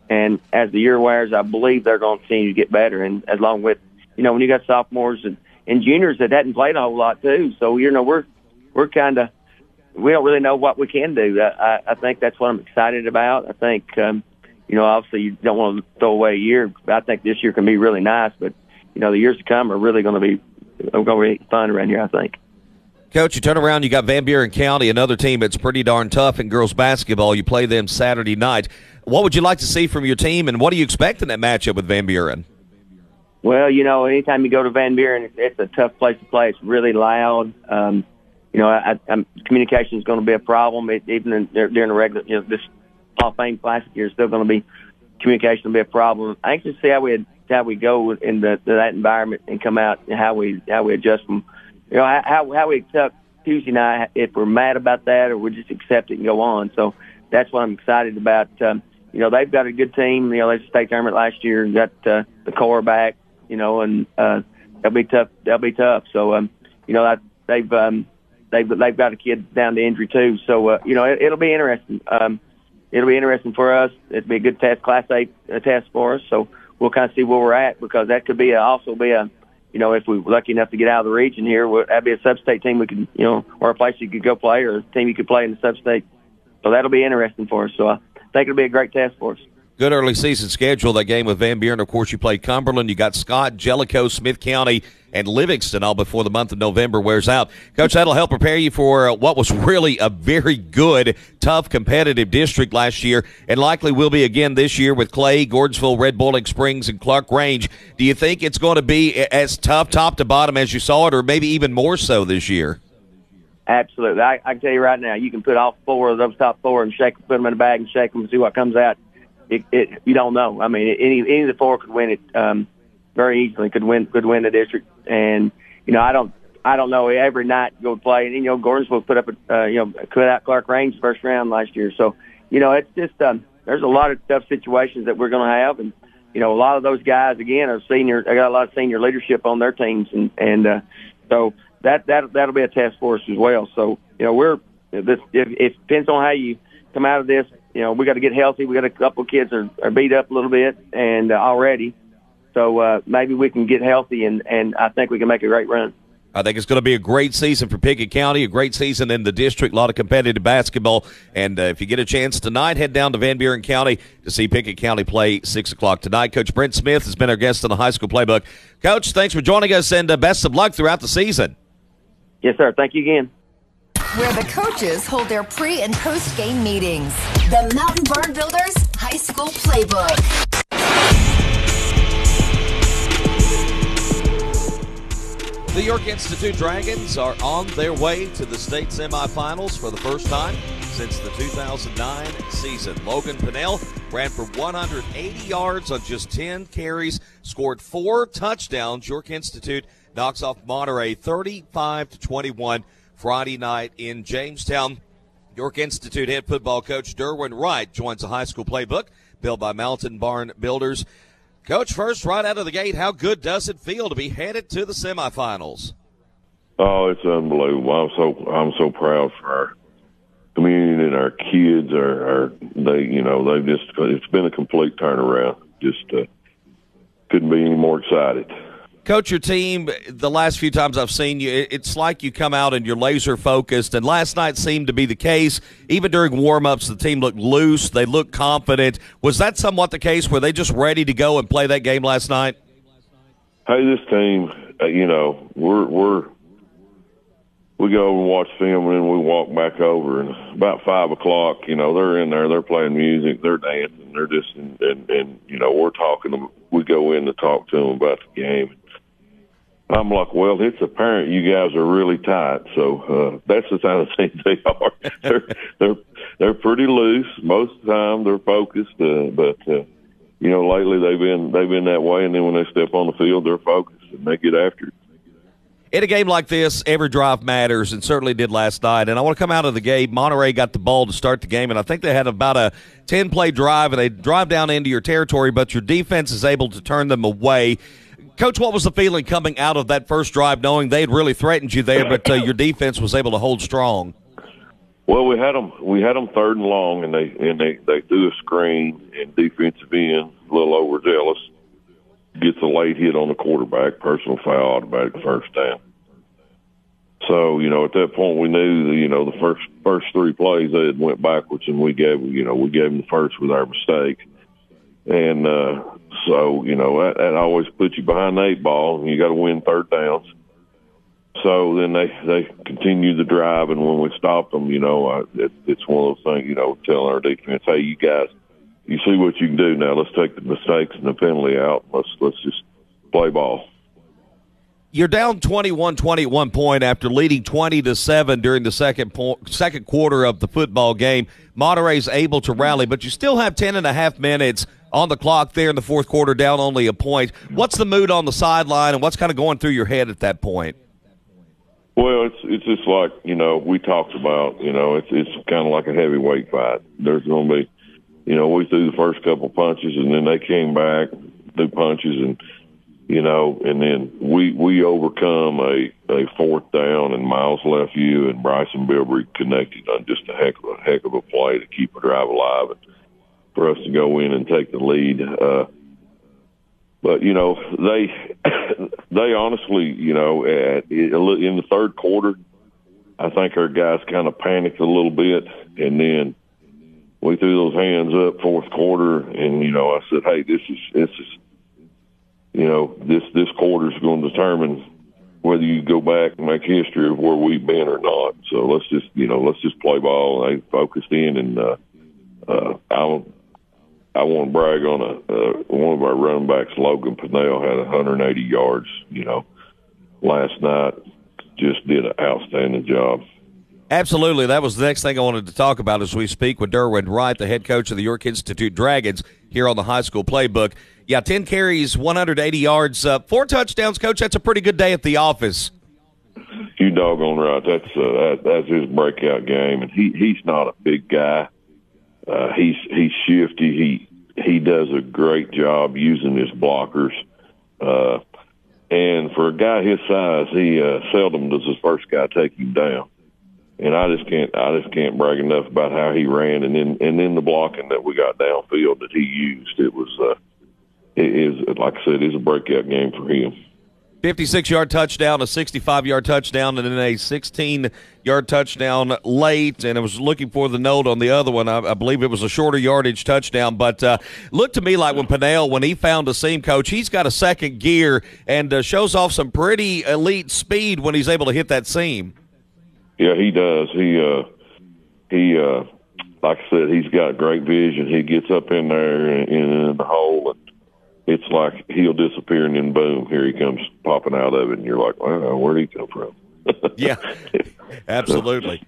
and as the year wears, I believe they're going to continue to get better. And as long with you know when you got sophomores and, and juniors that hadn't played a whole lot too, so you know we're we're kind of we don't really know what we can do. I, I think that's what I'm excited about. I think, um, you know, obviously you don't want to throw away a year. I think this year can be really nice, but you know, the years to come are really going to be going to be fun around here. I think. Coach, you turn around, you got Van Buren County, another team that's pretty darn tough in girls basketball. You play them Saturday night. What would you like to see from your team, and what do you expect in that matchup with Van Buren? Well, you know, anytime you go to Van Buren, it's, a tough place to play. It's really loud. Um, you know, I, I, communication is going to be a problem. It, even in, during the regular, you know, this Hall of Fame Classic is still going to be communication will be a problem. I anxious to see how we how we go in the, that environment and come out and how we how we adjust them. You know, how how we accept Tuesday night if we're mad about that or we just accept it and go on. So that's what I'm excited about. Um, you know, they've got a good team. You know, they state tournament last year and got uh, the core back. You know, and uh, they'll be tough. They'll be tough. So, um, you know, that they've um, they've they've got a kid down to injury too. So, uh, you know, it, it'll be interesting. Um, it'll be interesting for us. It'll be a good test, Class A uh, test for us. So we'll kind of see where we're at because that could be a, also be a, you know, if we're lucky enough to get out of the region here, that'd be a sub-state team we could, you know, or a place you could go play or a team you could play in the sub-state. So that'll be interesting for us. So I think it'll be a great test for us good early season schedule. That game with Van Buren, of course, you played Cumberland. You got Scott, Jellicoe, Smith County, and Livingston all before the month of November wears out. Coach, that'll help prepare you for uh, what was really a very good, tough, competitive district last year, and likely will be again this year with Clay, Gordonsville, Red Boiling Springs, and Clarkrange. Do you think it's going to be as tough, top to bottom, as you saw it, or maybe even more so this year? Absolutely. I, I can tell you right now, you can put all four of those top four and shake, put them in a bag and shake them and see what comes out it, it, you don't know. I mean, any any of the four could win it um, very easily. Could win could win the district, and you know I don't I don't know every night go play. And you know Gordonsville put up a uh, you know cut out Clarkrange first round last year, so you know it's just um, there's a lot of tough situations that we're going to have, and you know a lot of those guys again are senior. They got a lot of senior leadership on their teams, and and uh, so that that that'll be a test for us as well. So you know we're this it, it depends on how you come out of this you know, we got to get healthy. We got a couple of kids are, are beat up a little bit and uh, already. So uh, maybe we can get healthy and, and I think we can make a great run. I think it's going to be a great season for Pickett County, a great season in the district, a lot of competitive basketball. And uh, if you get a chance tonight, head down to Van Buren County to see Pickett County play 6 o'clock tonight. Coach Brent Smith has been our guest on the high school playbook. Coach, thanks for joining us and uh, best of luck throughout the season. Yes, sir. Thank you again where the coaches hold their pre and post game meetings. The Mountain Barn Builders High School Playbook. The York Institute Dragons are on their way to the state semifinals for the first time since the 2009 season. Logan Pinnell ran for 180 yards on just 10 carries, scored four touchdowns. York Institute knocks off Monterey 35 to 21 Friday night in Jamestown. York Institute head football coach Derwin Wright joins the high school playbook built by Mountain Barn Builders. Coach, first right out of the gate, how good does it feel to be headed to the semifinals? Oh, it's unbelievable. I'm so I'm so proud for our community and our kids. Our, our they you know they've just it's been a complete turnaround. Just uh, couldn't be any more excited. Coach, your team, the last few times I've seen you, it's like you come out and you're laser focused. And last night seemed to be the case. Even during warm ups, the team looked loose. They looked confident. Was that somewhat the case? Were they just ready to go and play that game last night? Hey, this team, uh, you know, we're, we're, we go over and watch film and then we walk back over and about five o'clock, you know, they're in there, they're playing music, they're dancing, they're just, and, and, and you know, we're talking, we go in to talk to them about the game I'm like, well, it's apparent you guys are really tight. So uh, that's the kind of thing they are. they're they're they're pretty loose most of the time. They're focused, uh, but uh, you know, lately they've been they've been that way. And then when they step on the field, they're focused and they get after it. In a game like this, every drive matters, and certainly did last night. And I want to come out of the game. Monterey got the ball to start the game, and I think they had about a 10 play drive, and they drive down into your territory, but your defense is able to turn them away. Coach, what was the feeling coming out of that first drive, knowing they had really threatened you there, but uh, your defense was able to hold strong? Well, we had them. We had them third and long, and they and they they threw a screen and defensive end, a little overzealous, gets a late hit on the quarterback, personal foul, automatic first down. So you know, at that point, we knew that, you know the first first three plays they had went backwards, and we gave you know we gave them the first with our mistake, and uh, so, you know, that, that always puts you behind the eight ball and you got to win third downs. So then they, they continue the drive. And when we stop them, you know, uh, it, it's one of those things, you know, telling our defense, Hey, you guys, you see what you can do now. Let's take the mistakes and the penalty out. Let's, let's just play ball. You're down 21-21 point after leading 20 to 7 during the second po- second quarter of the football game. Monterey's able to rally, but you still have 10 and a half minutes on the clock there in the fourth quarter down only a point. What's the mood on the sideline and what's kind of going through your head at that point? Well, it's it's just like, you know, we talked about, you know, it's it's kind of like a heavyweight fight. There's going to be you know, we threw the first couple punches and then they came back, threw punches and you know, and then we we overcome a a fourth down and Miles Leffew and Bryson Bilbrey connected on just a heck of a heck of a play to keep a drive alive and for us to go in and take the lead. Uh, but you know, they they honestly, you know, at, in the third quarter, I think our guys kind of panicked a little bit, and then we threw those hands up fourth quarter, and you know, I said, hey, this is this is you know, this this quarter is going to determine whether you go back and make history of where we've been or not. So let's just you know let's just play ball. I focused in, and uh, uh, I I want to brag on a uh, one of our running backs, Logan Pennell, had 180 yards. You know, last night just did an outstanding job. Absolutely. That was the next thing I wanted to talk about as we speak with Derwin Wright, the head coach of the York Institute Dragons, here on the high school playbook. Yeah, 10 carries, 180 yards, uh, four touchdowns, coach. That's a pretty good day at the office. You doggone right. That's uh, that, that's his breakout game, and he he's not a big guy. Uh, he's he's shifty. He he does a great job using his blockers. Uh, and for a guy his size, he uh, seldom does his first guy take him down and I just can't I just can't brag enough about how he ran and then and then the blocking that we got downfield that he used. It was uh it is like I said, it's a breakout game for him. 56 yard touchdown, a 65 yard touchdown, and then a 16 yard touchdown late. And I was looking for the note on the other one. I, I believe it was a shorter yardage touchdown. But uh, looked to me like when Pennell, when he found a seam coach, he's got a second gear and uh, shows off some pretty elite speed when he's able to hit that seam. Yeah, he does. He uh he uh like I said, he's got great vision. He gets up in there in, in the hole and it's like he'll disappear and then boom, here he comes popping out of it and you're like, Wow, where'd he come from? yeah. Absolutely.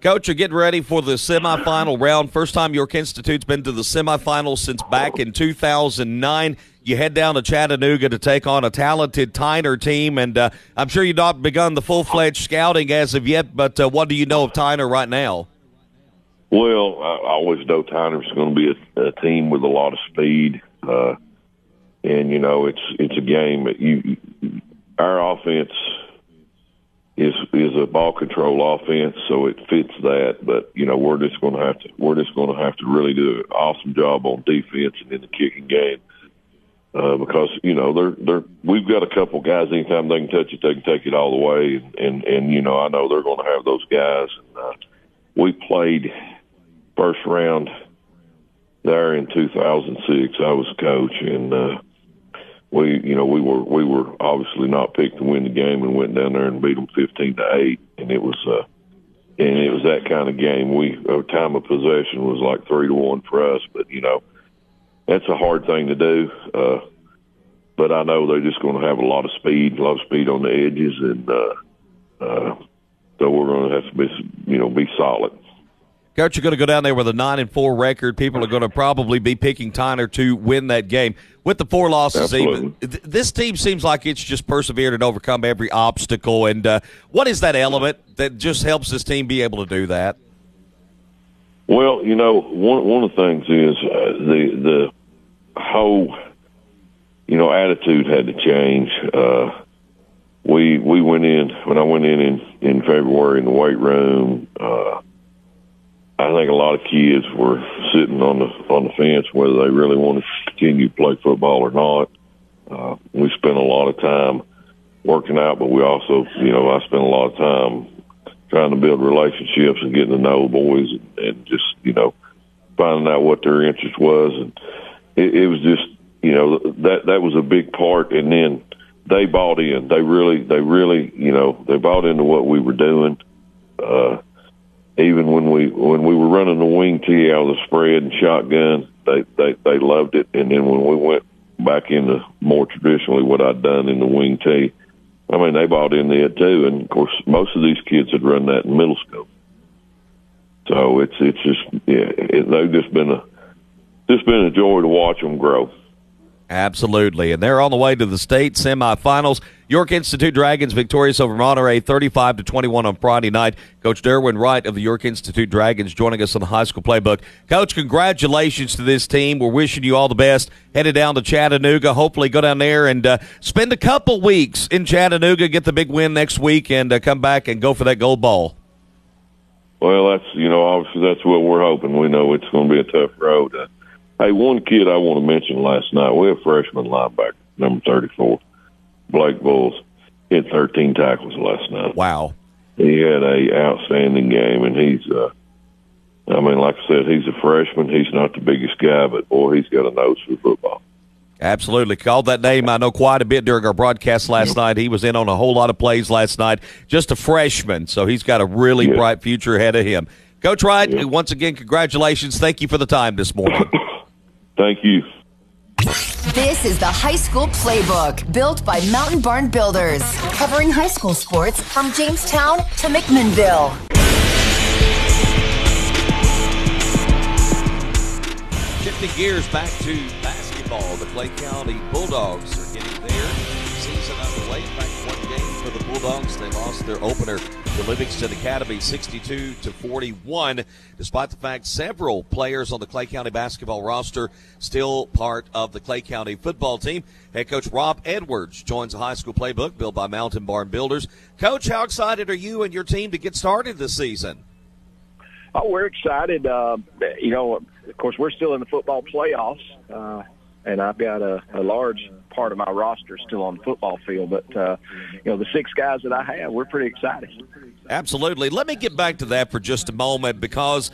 Coach, you're getting ready for the semifinal round. First time York Institute's been to the semifinals since back in 2009. You head down to Chattanooga to take on a talented Tyner team, and uh, I'm sure you've not begun the full fledged scouting as of yet. But uh, what do you know of Tyner right now? Well, I always know Tyner's going to be a, a team with a lot of speed, uh, and you know it's it's a game that you our offense is is a ball control offense, so it fits that. But you know, we're just going to have to we're just going to have to really do an awesome job on defense and in the kicking game. Uh, because you know they're they're we've got a couple guys. Anytime they can touch it, they can take it all the way. And and, and you know I know they're going to have those guys. And, uh, we played first round there in 2006. I was coach, and uh, we, you know, we were we were obviously not picked to win the game, and went down there and beat them fifteen to eight, and it was, uh, and it was that kind of game. We our time of possession was like three to one for us, but you know, that's a hard thing to do. Uh, but I know they're just going to have a lot of speed, a lot of speed on the edges, and uh, uh, so we're going to have to be, you know, be solid. Coach, you're going to go down there with a nine and four record. People are going to probably be picking Tyner to win that game. With the four losses, even this team seems like it's just persevered and overcome every obstacle. And uh, what is that element that just helps this team be able to do that? Well, you know, one one of the things is uh, the the whole you know attitude had to change. Uh, we we went in when I went in in, in February in the weight room. Uh, I think a lot of kids were sitting on the on the fence whether they really wanted to continue to play football or not. Uh, we spent a lot of time working out, but we also, you know, I spent a lot of time trying to build relationships and getting to know boys and, and just, you know, finding out what their interest was. And it, it was just, you know, that that was a big part. And then they bought in. They really, they really, you know, they bought into what we were doing. Uh, even when we when we were running the wing T out of the spread and shotgun, they they they loved it. And then when we went back into more traditionally what I'd done in the wing T. I mean, they bought in there too, and of course, most of these kids had run that in middle school. So it's it's just yeah, it, they've just been a just been a joy to watch them grow. Absolutely. And they're on the way to the state semifinals. York Institute Dragons victorious over Monterey 35 to 21 on Friday night. Coach Derwin Wright of the York Institute Dragons joining us on the high school playbook. Coach, congratulations to this team. We're wishing you all the best. Headed down to Chattanooga. Hopefully go down there and uh, spend a couple weeks in Chattanooga, get the big win next week, and uh, come back and go for that gold ball. Well, that's, you know, obviously that's what we're hoping. We know it's going to be a tough road. Uh, Hey, one kid I want to mention last night. We have freshman linebacker, number 34, Blake Bulls, hit 13 tackles last night. Wow. He had a outstanding game, and he's, uh, I mean, like I said, he's a freshman. He's not the biggest guy, but boy, he's got a nose for football. Absolutely. Called that name, I know, quite a bit during our broadcast last night. He was in on a whole lot of plays last night. Just a freshman, so he's got a really yeah. bright future ahead of him. Coach Wright, yeah. once again, congratulations. Thank you for the time this morning. Thank you. This is the High School Playbook, built by Mountain Barn Builders, covering high school sports from Jamestown to McMinnville. Shifting gears back to basketball, the Clay County Bulldogs are getting there. Season underway. Fact, one game for the Bulldogs. They lost their opener to Livingston Academy 62 to 41, despite the fact several players on the Clay County basketball roster still part of the Clay County football team. Head coach Rob Edwards joins the high school playbook built by Mountain Barn Builders. Coach, how excited are you and your team to get started this season? Oh, we're excited. Uh, you know, of course, we're still in the football playoffs, uh, and I've got a, a large part of my roster still on the football field. But uh, you know, the six guys that I have, we're pretty excited. Absolutely. Let me get back to that for just a moment because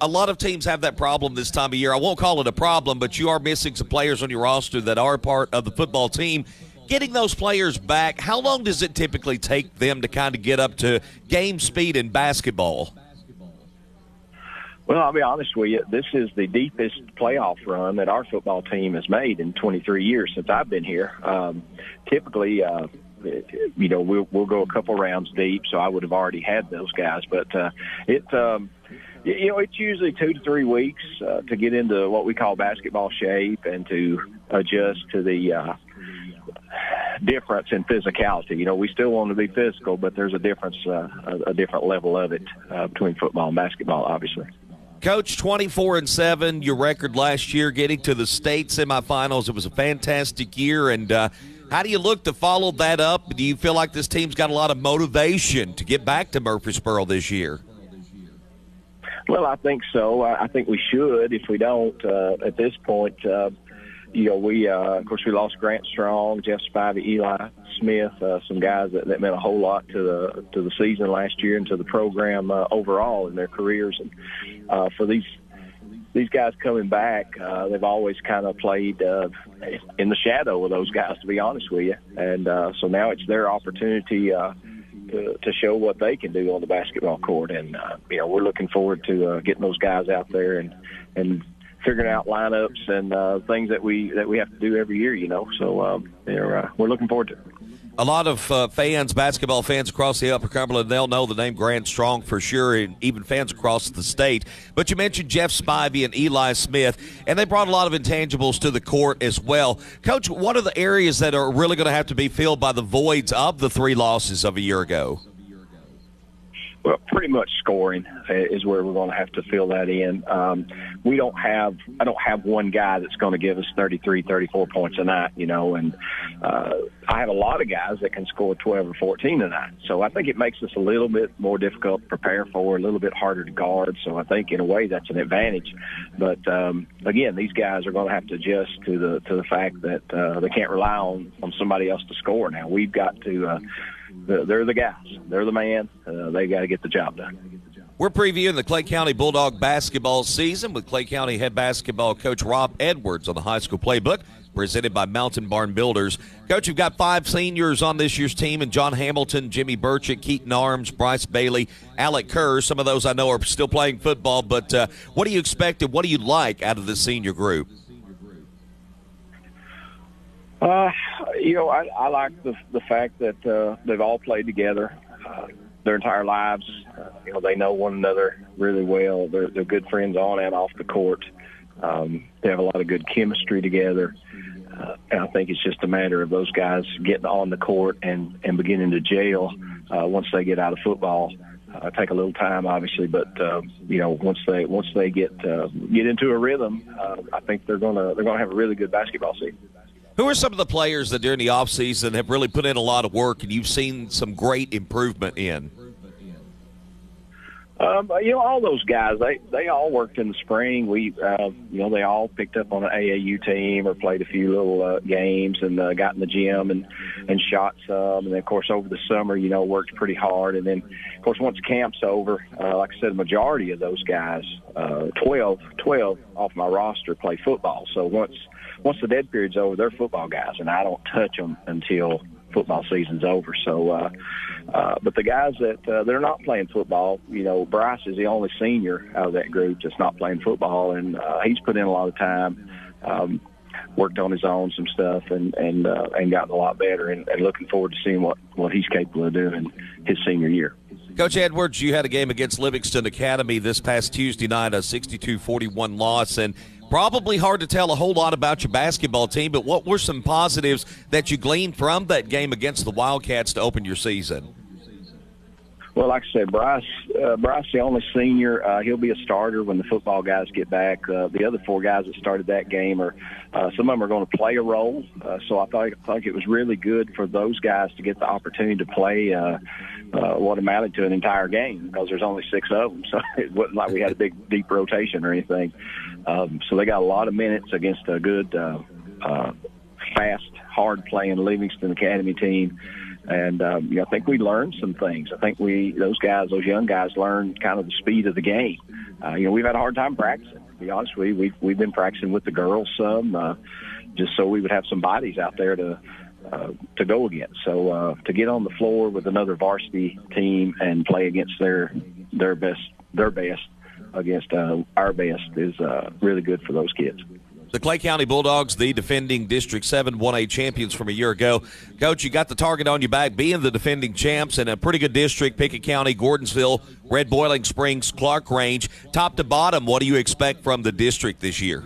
a lot of teams have that problem this time of year. I won't call it a problem, but you are missing some players on your roster that are part of the football team. Getting those players back, how long does it typically take them to kind of get up to game speed in basketball? Well, I'll be honest with you. This is the deepest playoff run that our football team has made in 23 years since I've been here. Um, typically, uh, you know, we'll, we'll go a couple rounds deep, so I would have already had those guys. But uh, it, um, you know, it's usually two to three weeks uh, to get into what we call basketball shape and to adjust to the uh, difference in physicality. You know, we still want to be physical, but there's a difference, uh, a, a different level of it uh, between football and basketball, obviously. Coach, 24 and 7, your record last year getting to the state semifinals. It was a fantastic year. And uh, how do you look to follow that up? Do you feel like this team's got a lot of motivation to get back to Murfreesboro this year? Well, I think so. I think we should. If we don't, uh, at this point, uh, you know, we uh, of course we lost Grant Strong, Jeff Spivey, Eli Smith, uh, some guys that, that meant a whole lot to the to the season last year and to the program uh, overall in their careers. And uh, for these these guys coming back, uh, they've always kind of played uh, in the shadow of those guys, to be honest with you. And uh, so now it's their opportunity uh, to, to show what they can do on the basketball court. And uh, you know, we're looking forward to uh, getting those guys out there and and figuring out lineups and uh, things that we that we have to do every year. You know, so um, uh, we're looking forward to it. A lot of uh, fans, basketball fans across the Upper Cumberland, they'll know the name Grant Strong for sure, and even fans across the state. But you mentioned Jeff Spivey and Eli Smith, and they brought a lot of intangibles to the court as well. Coach, what are the areas that are really going to have to be filled by the voids of the three losses of a year ago? Well, pretty much scoring is where we're going to have to fill that in. Um, we don't have, I don't have one guy that's going to give us 33, 34 points a night, you know, and uh, I have a lot of guys that can score 12 or 14 a night. So I think it makes us a little bit more difficult to prepare for, a little bit harder to guard. So I think in a way that's an advantage. But um, again, these guys are going to have to adjust to the to the fact that uh, they can't rely on on somebody else to score. Now we've got to. Uh, they're the guys. They're the man. Uh, they got to get the job done. We're previewing the Clay County Bulldog basketball season with Clay County head basketball coach Rob Edwards on the high school playbook, presented by Mountain Barn Builders. Coach, you've got five seniors on this year's team, and John Hamilton, Jimmy Burchett, Keaton Arms, Bryce Bailey, Alec Kerr. Some of those I know are still playing football, but uh, what do you expect and what do you like out of the senior group? Uh, you know, I, I like the the fact that uh, they've all played together uh, their entire lives. Uh, you know, they know one another really well. They're they're good friends on and off the court. Um, they have a lot of good chemistry together. Uh, and I think it's just a matter of those guys getting on the court and and beginning to jail uh, once they get out of football. Uh, take a little time, obviously, but uh, you know once they once they get uh, get into a rhythm, uh, I think they're gonna they're gonna have a really good basketball season. Who are some of the players that during the offseason have really put in a lot of work and you've seen some great improvement in? Um, you know, all those guys, they, they all worked in the spring. We, uh, you know, they all picked up on an AAU team or played a few little, uh, games and, uh, got in the gym and, and shot some. And then, of course, over the summer, you know, worked pretty hard. And then, of course, once camp's over, uh, like I said, the majority of those guys, uh, 12, 12 off my roster play football. So once, once the dead period's over, they're football guys and I don't touch them until football season's over. So, uh, uh, but the guys that uh, they're not playing football, you know, Bryce is the only senior out of that group that's not playing football, and uh, he's put in a lot of time. Um, worked on his own some stuff and and uh, and gotten a lot better and, and looking forward to seeing what what he's capable of doing his senior year. Coach Edwards, you had a game against Livingston Academy this past Tuesday night, a 62-41 loss, and probably hard to tell a whole lot about your basketball team, but what were some positives that you gleaned from that game against the Wildcats to open your season? Well, like I said, Bryce, uh, Bryce, the only senior, uh, he'll be a starter when the football guys get back. Uh, the other four guys that started that game are, uh, some of them are going to play a role. Uh, so I thought, I think it was really good for those guys to get the opportunity to play, uh, uh, what amounted to an entire game because there's only six of them. So it wasn't like we had a big, deep rotation or anything. Um, so they got a lot of minutes against a good, uh, uh, fast, hard playing Livingston Academy team and um, you know, I think we learned some things. I think we those guys, those young guys, learned kind of the speed of the game. Uh, you know, we've had a hard time practicing. To be honest with you, we've we've been practicing with the girls some, uh, just so we would have some bodies out there to uh, to go against. So uh, to get on the floor with another varsity team and play against their their best their best against uh, our best is uh, really good for those kids. The Clay County Bulldogs, the defending District 7 1A champions from a year ago. Coach, you got the target on your back, being the defending champs in a pretty good district Pickett County, Gordonsville, Red Boiling Springs, Clarkrange. Top to bottom, what do you expect from the district this year?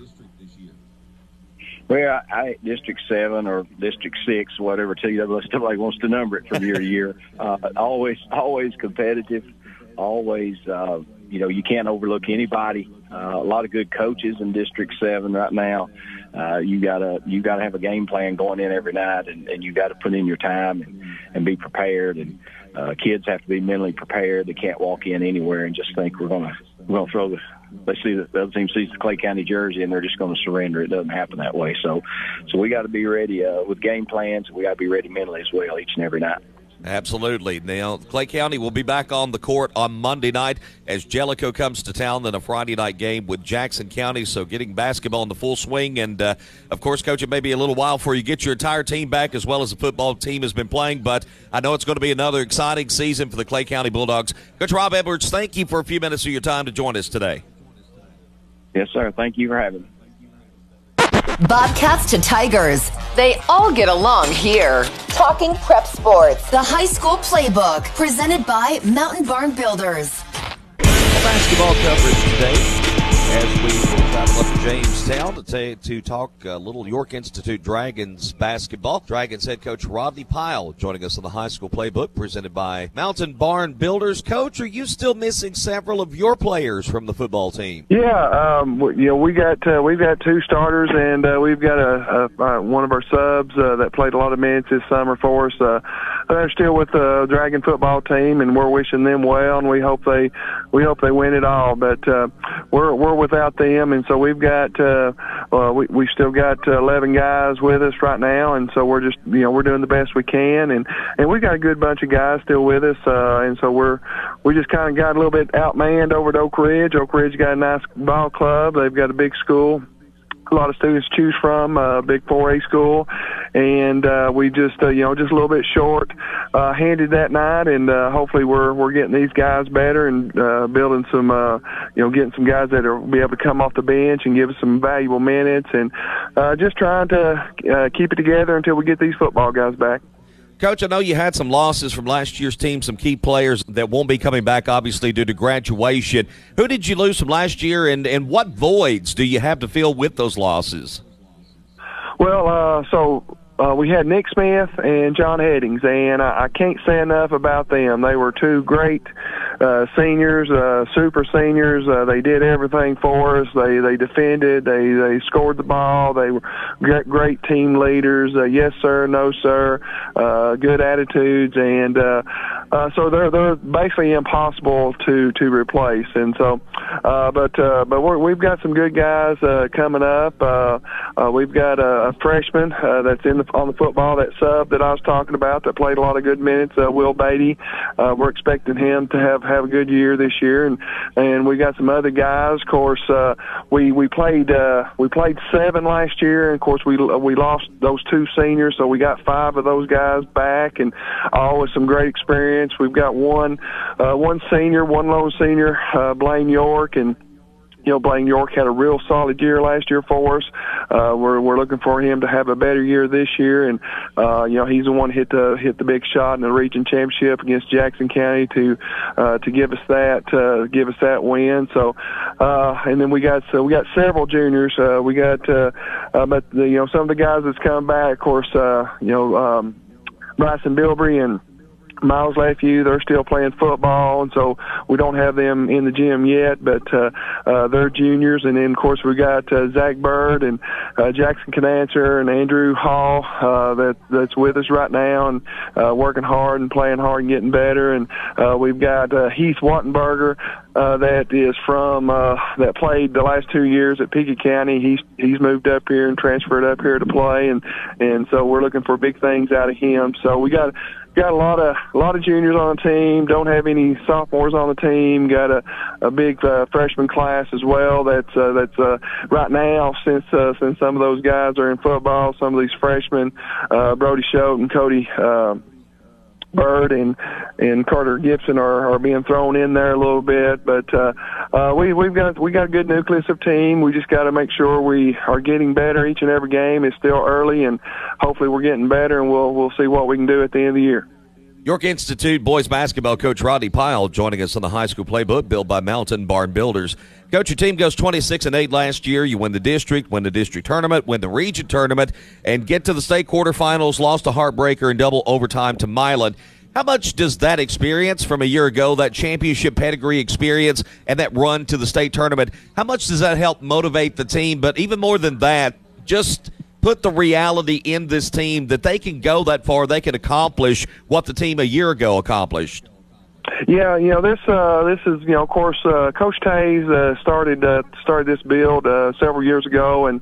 Well, I, District Seven or District Six, whatever TWS wants to number it from year to year. Uh, always, always competitive. Always, uh, you know, you can't overlook anybody. Uh, a lot of good coaches in District Seven right now. Uh, you gotta you gotta have a game plan going in every night, and, and you got to put in your time and, and be prepared. And uh, kids have to be mentally prepared. They can't walk in anywhere and just think we're gonna we're gonna throw the they see that the other team sees the Clay County jersey and they're just going to surrender. It doesn't happen that way. So, so we got to be ready uh, with game plans. We got to be ready mentally as well each and every night. Absolutely. Now, Clay County will be back on the court on Monday night as Jellicoe comes to town. Then a Friday night game with Jackson County. So getting basketball in the full swing. And, uh, of course, Coach, it may be a little while before you get your entire team back as well as the football team has been playing. But I know it's going to be another exciting season for the Clay County Bulldogs. Coach Rob Edwards, thank you for a few minutes of your time to join us today. Yes, sir. Thank you for having me. Bobcats to Tigers. They all get along here. Talking prep sports. The high school playbook. Presented by Mountain Barn Builders. Basketball coverage today as we travel up to Jamestown to, t- to talk a little York Institute Dragons basketball. Dragons head coach Rodney Pyle joining us on the high school playbook presented by Mountain Barn Builders. Coach, are you still missing several of your players from the football team? Yeah, um, you know we got uh, we've got two starters and uh, we've got a, a, a one of our subs uh, that played a lot of minutes this summer for us. They're still with the Dragon football team, and we're wishing them well, and we hope they we hope they win it all. But uh, we're we're without them, and so we've got uh, uh, we we still got uh, 11 guys with us right now, and so we're just you know we're doing the best we can, and and we got a good bunch of guys still with us, uh, and so we're we just kind of got a little bit outmanned over at Oak Ridge. Oak Ridge got a nice ball club. They've got a big school a lot of students choose from, uh, big 4A school, and uh, we just uh, you know just a little bit short uh, handed that night, and uh, hopefully we're we're getting these guys better and uh, building some uh, you know getting some guys that will be able to come off the bench and give us some valuable minutes, and uh, just trying to uh, keep it together until we get these football guys back. Coach, I know you had some losses from last year's team, some key players that won't be coming back, obviously, due to graduation. Who did you lose from last year, and, and what voids do you have to fill with those losses? Well, uh, so uh, we had Nick Smith and John Headings, and I, I can't say enough about them. They were two great uh, seniors, uh, super seniors. Uh, they did everything for us. They they defended. They they scored the ball. They were great, great team leaders. Uh, yes sir, no sir. Uh, good attitudes, and uh, uh, so they're they're basically impossible to to replace. And so, uh, but uh, but we're, we've got some good guys uh, coming up. Uh, uh, we've got a, a freshman uh, that's in the on the football, that sub that I was talking about that played a lot of good minutes, uh, Will Beatty. Uh, we're expecting him to have have a good year this year, and and we got some other guys. Of course, uh, we we played uh, we played seven last year, and of course we we lost those two seniors, so we got five of those guys back, and all with some great experience. We've got one uh, one senior, one lone senior, uh, Blaine York, and you know, Blaine York had a real solid year last year for us. Uh, we're we're looking for him to have a better year this year, and uh, you know, he's the one hit the hit the big shot in the region championship against Jackson County to uh, to give us that uh, give us that win. So, uh, and then we got so we got several juniors. Uh, we got uh, uh, but the, you know some of the guys that's come back, of course, uh, you know, um, Bryson Bilbrey and Miles Lefew, they're still playing football, and so we don't have them in the gym yet, but uh, uh, they're juniors. And then, of course, we got uh, Zach Bird and uh, Jackson Canancer and Andrew Hall uh, that that's with us right now and uh, working hard and playing hard and getting better. And uh, we've got uh, Heath Wattenberger uh, that is from uh, that played the last two years at Pickett County. He's he's moved up here and transferred up here to play, and and so we're looking for big things out of him. So we got got a lot of a lot of juniors on the team. Don't have any sophomores on the team. Got a a big uh, freshman class as well. That's uh, that's uh, right now since uh, since some of those guys are in football. Some of these freshmen, uh, Brody Schote and Cody. Uh, Bird and and Carter Gibson are, are being thrown in there a little bit, but uh, uh, we we've got we got a good nucleus of team. We just got to make sure we are getting better each and every game. It's still early, and hopefully we're getting better, and we'll we'll see what we can do at the end of the year. York Institute boys basketball coach Rodney Pyle joining us on the high school playbook built by Mountain Barn Builders. Coach, your team goes 26 and 8 last year. You win the district, win the district tournament, win the region tournament, and get to the state quarterfinals. Lost a heartbreaker in double overtime to Milan. How much does that experience from a year ago, that championship pedigree experience, and that run to the state tournament, how much does that help motivate the team? But even more than that, just put the reality in this team that they can go that far, they can accomplish what the team a year ago accomplished. Yeah, you know this. Uh, this is you know, of course, uh, Coach Tays uh, started uh, started this build uh, several years ago, and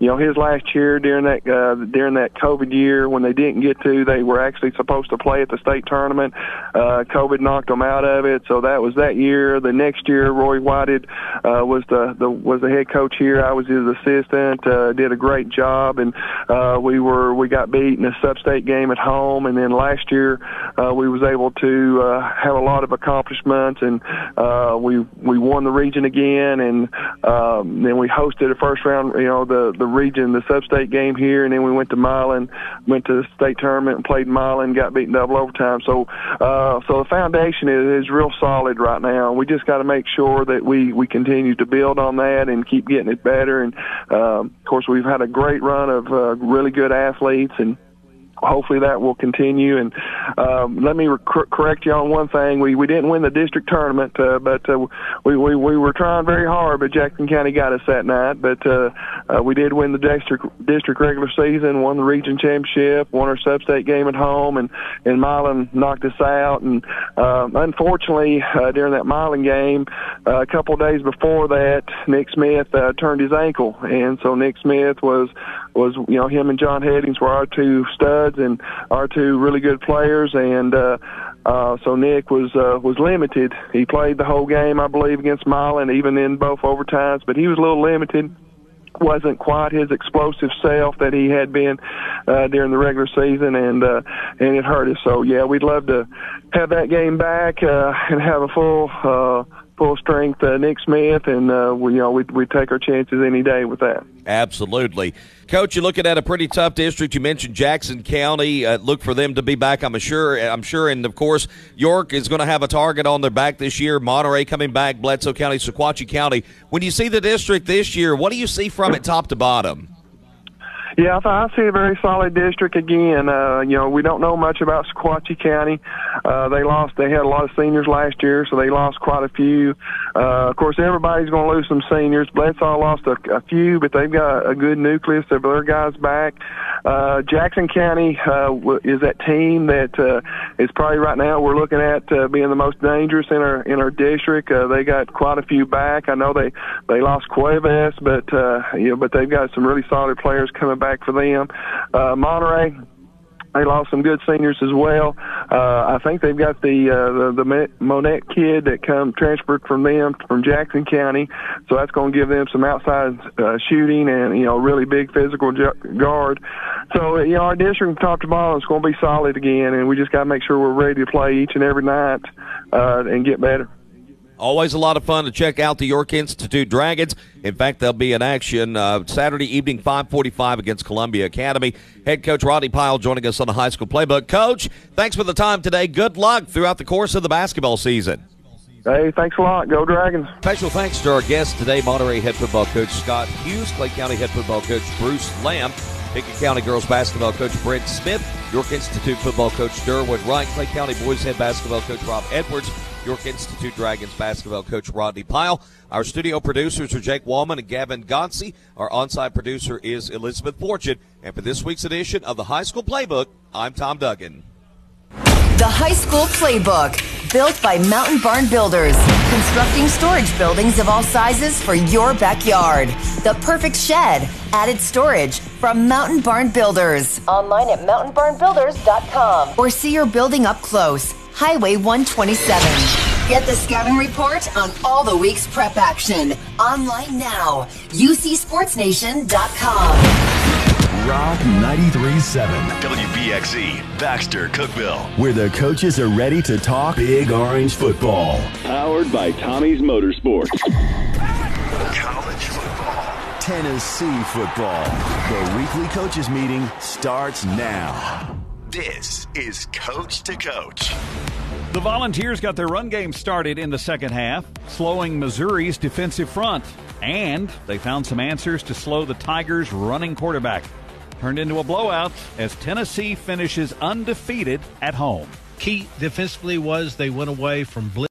you know, his last year during that uh, during that COVID year when they didn't get to, they were actually supposed to play at the state tournament. Uh, COVID knocked them out of it, so that was that year. The next year, Roy Whited uh, was the, the was the head coach here. I was his assistant. Uh, did a great job, and uh, we were we got beat in a sub-state game at home. And then last year, uh, we was able to uh, have a lot of accomplishments, and uh, we we won the region again, and um, then we hosted a first round. You know, the the region, the sub-state game here, and then we went to Milan, went to the state tournament and played Milan, got beaten double overtime. So, uh, so the foundation is, is real solid right now. We just got to make sure that we we continue to build on that and keep getting it better. And um, of course, we've had a great run of uh, really good athletes and hopefully that will continue. And um, let me cor- correct you on one thing: we we didn't win the district tournament, uh, but uh, we, we we were trying very hard. But Jackson County got us that night. But uh, uh, we did win the district district regular season, won the region championship, won our sub-state game at home, and and Milan knocked us out. And uh, unfortunately, uh, during that Milan game, uh, a couple days before that, Nick Smith uh, turned his ankle, and so Nick Smith was was you know him and John Headings were our two studs and our two really good players and uh uh so Nick was uh was limited. He played the whole game I believe against Milan even in both overtimes, but he was a little limited wasn't quite his explosive self that he had been uh, during the regular season, and uh, and it hurt us. So yeah, we'd love to have that game back uh, and have a full. Uh, full strength uh, Nick Smith, and uh, we, you know we we take our chances any day with that. Absolutely, Coach. You're looking at a pretty tough district. You mentioned Jackson County. Uh, look for them to be back. I'm sure. I'm sure, and of course, York is going to have a target on their back this year. Monterey coming back. Bledsoe County, Sequatchie County. When you see the district this year, what do you see from it top to bottom? Yeah, I, see a very solid district again. Uh, you know, we don't know much about Sequatchie County. Uh, they lost. They had a lot of seniors last year, so they lost quite a few. Uh, of course, everybody's going to lose some seniors. Bledsoe lost a, a few, but they've got a good nucleus of their guys back. Uh, Jackson County uh, is that team that uh, is probably right now we're looking at uh, being the most dangerous in our in our district. Uh, they got quite a few back. I know they they lost Cuevas, but uh, you know, but they've got some really solid players coming back for them. Uh, Monterey, they lost some good seniors as well. Uh, I think they've got the uh, the, the Monette kid that come transferred from them from Jackson County, so that's going to give them some outside uh, shooting and you know really big physical guard. So you know our district from top to bottom is going to be solid again, and we just got to make sure we're ready to play each and every night uh, and get better. Always a lot of fun to check out the York Institute Dragons. In fact, they'll be in action uh, Saturday evening, 545 against Columbia Academy. Head coach Rodney Pyle joining us on the high school playbook. Coach, thanks for the time today. Good luck throughout the course of the basketball season. Hey, thanks a lot. Go Dragons. Special thanks to our guest today, Monterey head football coach Scott Hughes, Clay County head football coach Bruce Lamb, Pickett County girls basketball coach Brent Smith, York Institute football coach Derwin Wright, Clay County boys head basketball coach Rob Edwards, York Institute Dragons basketball coach Rodney Pyle. Our studio producers are Jake Wallman and Gavin Gonsi. Our on-site producer is Elizabeth Fortune. And for this week's edition of the High School Playbook, I'm Tom Duggan. The High School Playbook, built by Mountain Barn Builders, constructing storage buildings of all sizes for your backyard. The perfect shed, added storage from Mountain Barn Builders. Online at mountainbarnbuilders.com or see your building up close. Highway 127. Get the scouting report on all the week's prep action. Online now. UCSportsNation.com. Rock 93.7. WBXE, Baxter, Cookeville. Where the coaches are ready to talk Big Orange football. Powered by Tommy's Motorsports. College football. Tennessee football. The weekly coaches meeting starts now. This is Coach to Coach. The Volunteers got their run game started in the second half, slowing Missouri's defensive front. And they found some answers to slow the Tigers' running quarterback. Turned into a blowout as Tennessee finishes undefeated at home. Key defensively was they went away from blitz.